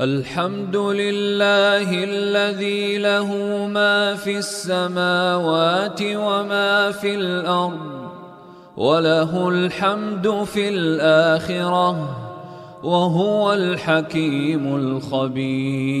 الحمد لله الذي له ما في السماوات وما في الأرض وله الحمد في الآخرة وهو الحكيم الخبير.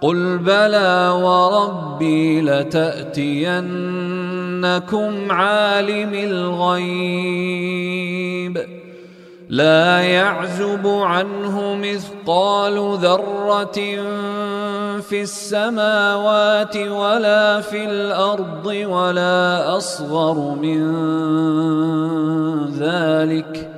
قل بلى وربي لتاتينكم عالم الغيب لا يعزب عنه مثقال ذره في السماوات ولا في الأرض ولا اصغر من ذلك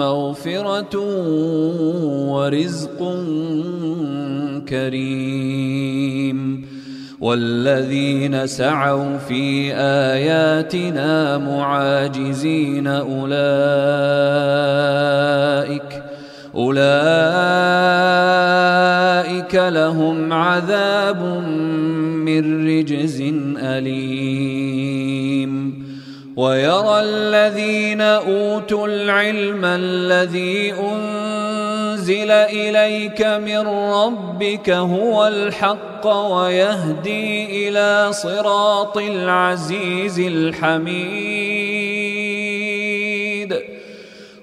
مغفرة ورزق كريم. والذين سعوا في آياتنا معاجزين أولئك أولئك لهم عذاب من رجز أليم. ويرى الذين أوتوا العلم الذي أنزل إليك من ربك هو الحق ويهدي إلى صراط العزيز الحميد.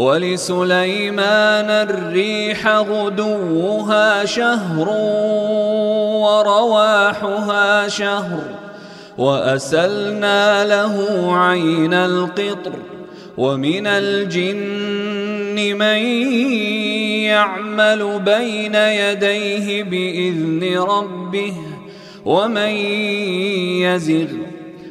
ولسليمان الريح غدوها شهر ورواحها شهر وأسلنا له عين القطر ومن الجن من يعمل بين يديه بإذن ربه ومن يزغ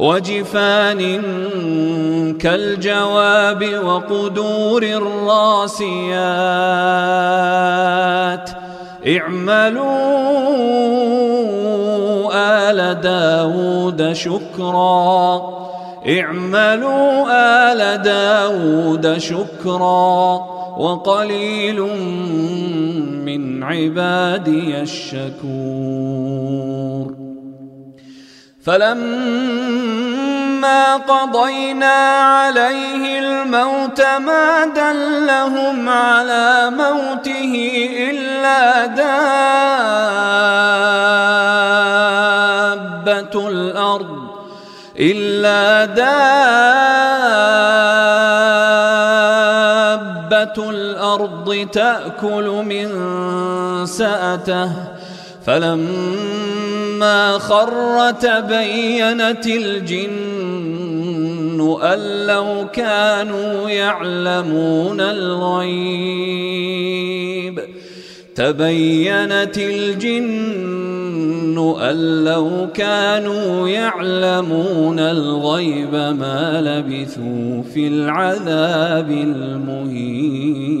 وجفان كالجواب وقدور الراسيات. اعملوا آل داود شكرا. اعملوا آل داود شكرا. وقليل من عبادي الشكور. فلما قضينا عليه الموت ما دلهم على موته إلا دابة الأرض إلا دابة الأرض تأكل من سأته. فلما خر تبينت الجن أن لو كانوا يعلمون الغيب. تبينت الجن أن لو كانوا يعلمون الغيب ما لبثوا في العذاب المهين.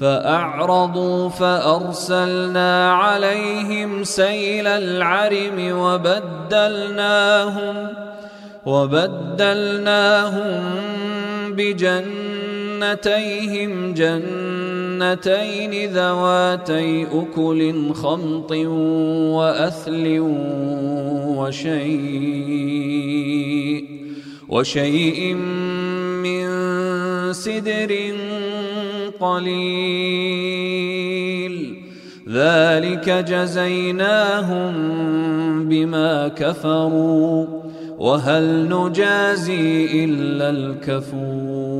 فأعرضوا فأرسلنا عليهم سيل العرم وبدلناهم وبدلناهم بجنتيهم جنتين ذواتي أكل خمط وأثل وشيء وشيء من سدر قليل. ذلك جزيناهم بما كفروا وهل نجازي إلا الكفور.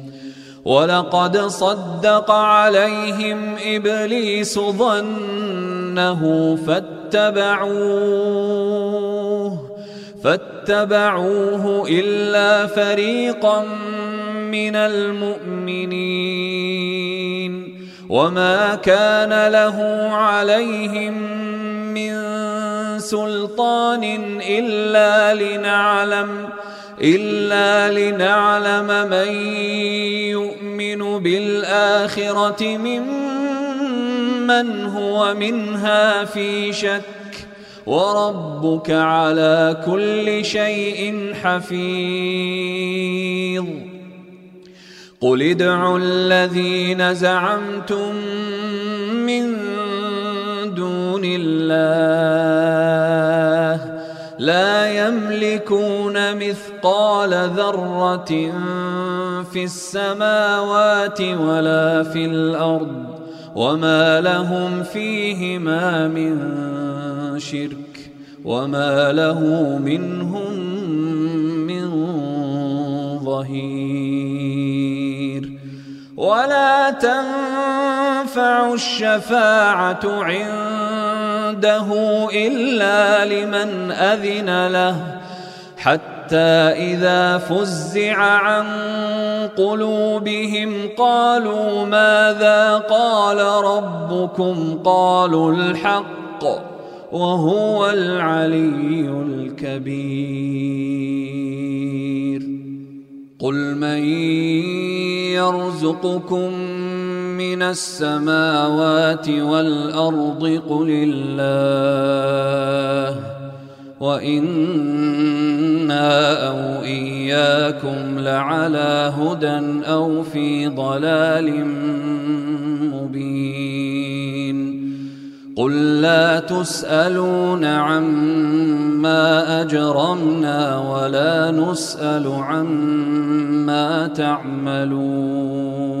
ولقد صدق عليهم إبليس ظنه فاتبعوه فاتبعوه إلا فريقا من المؤمنين. وما كان له عليهم من سلطان إلا لنعلم إلا لنعلم من بالآخرة ممن هو منها في شك وربك على كل شيء حفيظ. قل ادعوا الذين زعمتم من دون الله لا يملكون مثقال ذرة في السماوات ولا في الأرض وما لهم فيهما من شرك وما له منهم من ظهير ولا تنفع الشفاعة عنده إلا لمن أذن له. حتى إذا فزع عن قلوبهم قالوا ماذا قال ربكم؟ قالوا الحق وهو العلي الكبير. قل من يرزقكم من السماوات والأرض قل الله وإنا أو إياكم لعلى هدى أو في ضلال مبين قل لا تسألون عما أجرمنا ولا نسأل عما تعملون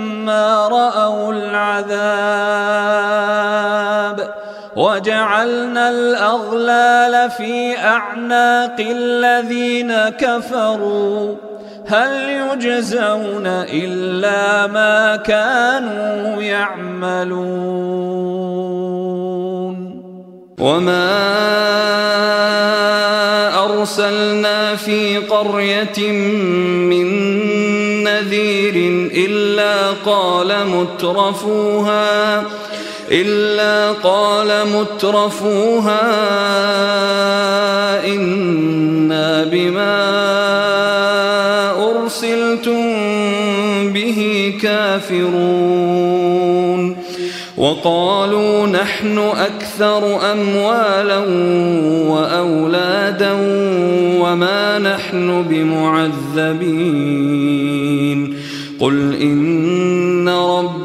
رأوا العذاب وجعلنا الأغلال في أعناق الذين كفروا هل يجزون إلا ما كانوا يعملون. وما أرسلنا في قرية من نذير إلا قال مترفوها إلا قال مترفوها إنا بما أرسلتم به كافرون. وقالوا نحن أكثر أموالا وأولادا وما نحن بمعذبين. قل إن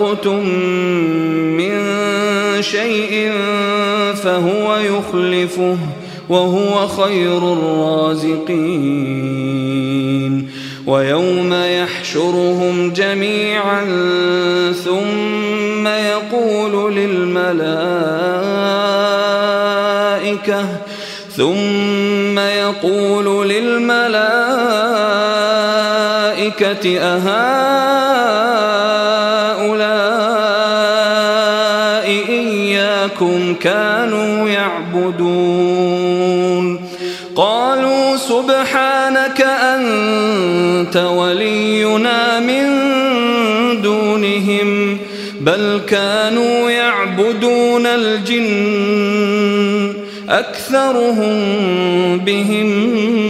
أنفقتم من شيء فهو يخلفه وهو خير الرازقين ويوم يحشرهم جميعا ثم يقول للملائكة ثم يقول للملائكة أهؤلاء أنت ولينا من دونهم بل كانوا يعبدون الجن أكثرهم بهم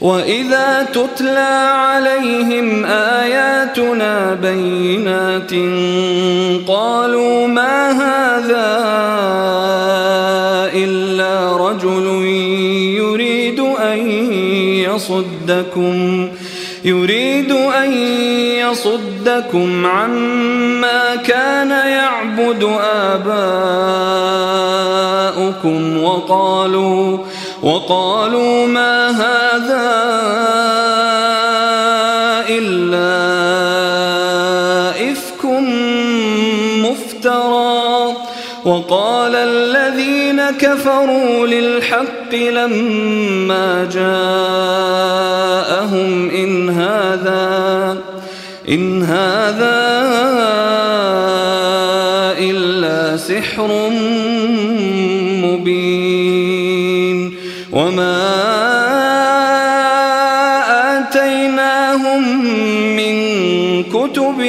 وإذا تتلى عليهم آياتنا بينات قالوا ما هذا إلا رجل يريد أن يصدكم يريد أن يصدكم عما كان يعبد آباؤكم وقالوا وقالوا ما هذا إلا إفك مفترى. وقال الذين كفروا للحق لما جاءهم إن هذا إن هذا إلا سحر مبين. وما آتيناهم من كتب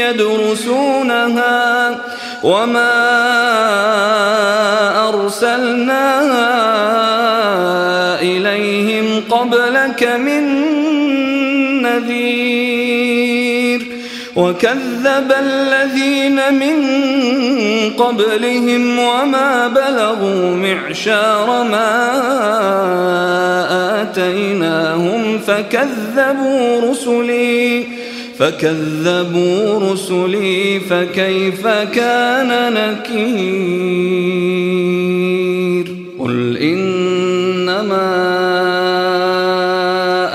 يدرسونها وما أرسلنا إليهم قبلك من نذير وكذب الذين من قبلهم وما بلغوا معشار ما آتيناهم فكذبوا رسلي فكذبوا رسلي فكيف كان نكير؟ قل إنما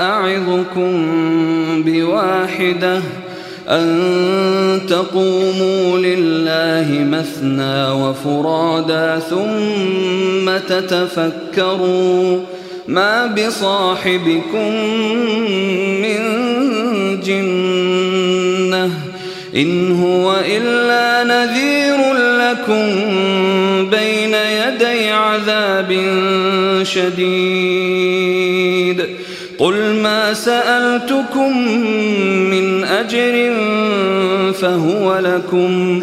أعظكم بواحدة أن تقوموا لله مثنى وفرادا ثم تتفكروا ما بصاحبكم من جنة إن هو إلا نذير لكم بين يدي عذاب شديد. قل ما سألتكم من أجر فهو لكم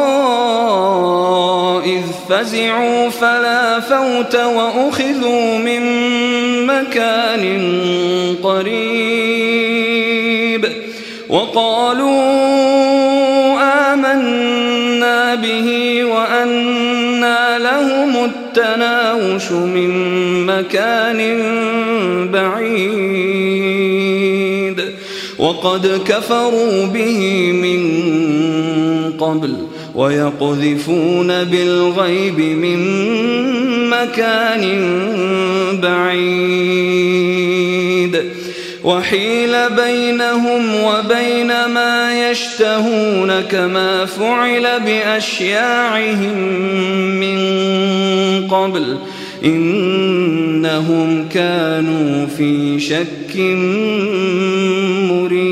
فزعوا فلا فوت وأخذوا من مكان قريب وقالوا آمنا به وأنا لهم التناوش من مكان بعيد وقد كفروا به من قبل ويقذفون بالغيب من مكان بعيد. وحيل بينهم وبين ما يشتهون كما فعل بأشياعهم من قبل. إنهم كانوا في شك مريد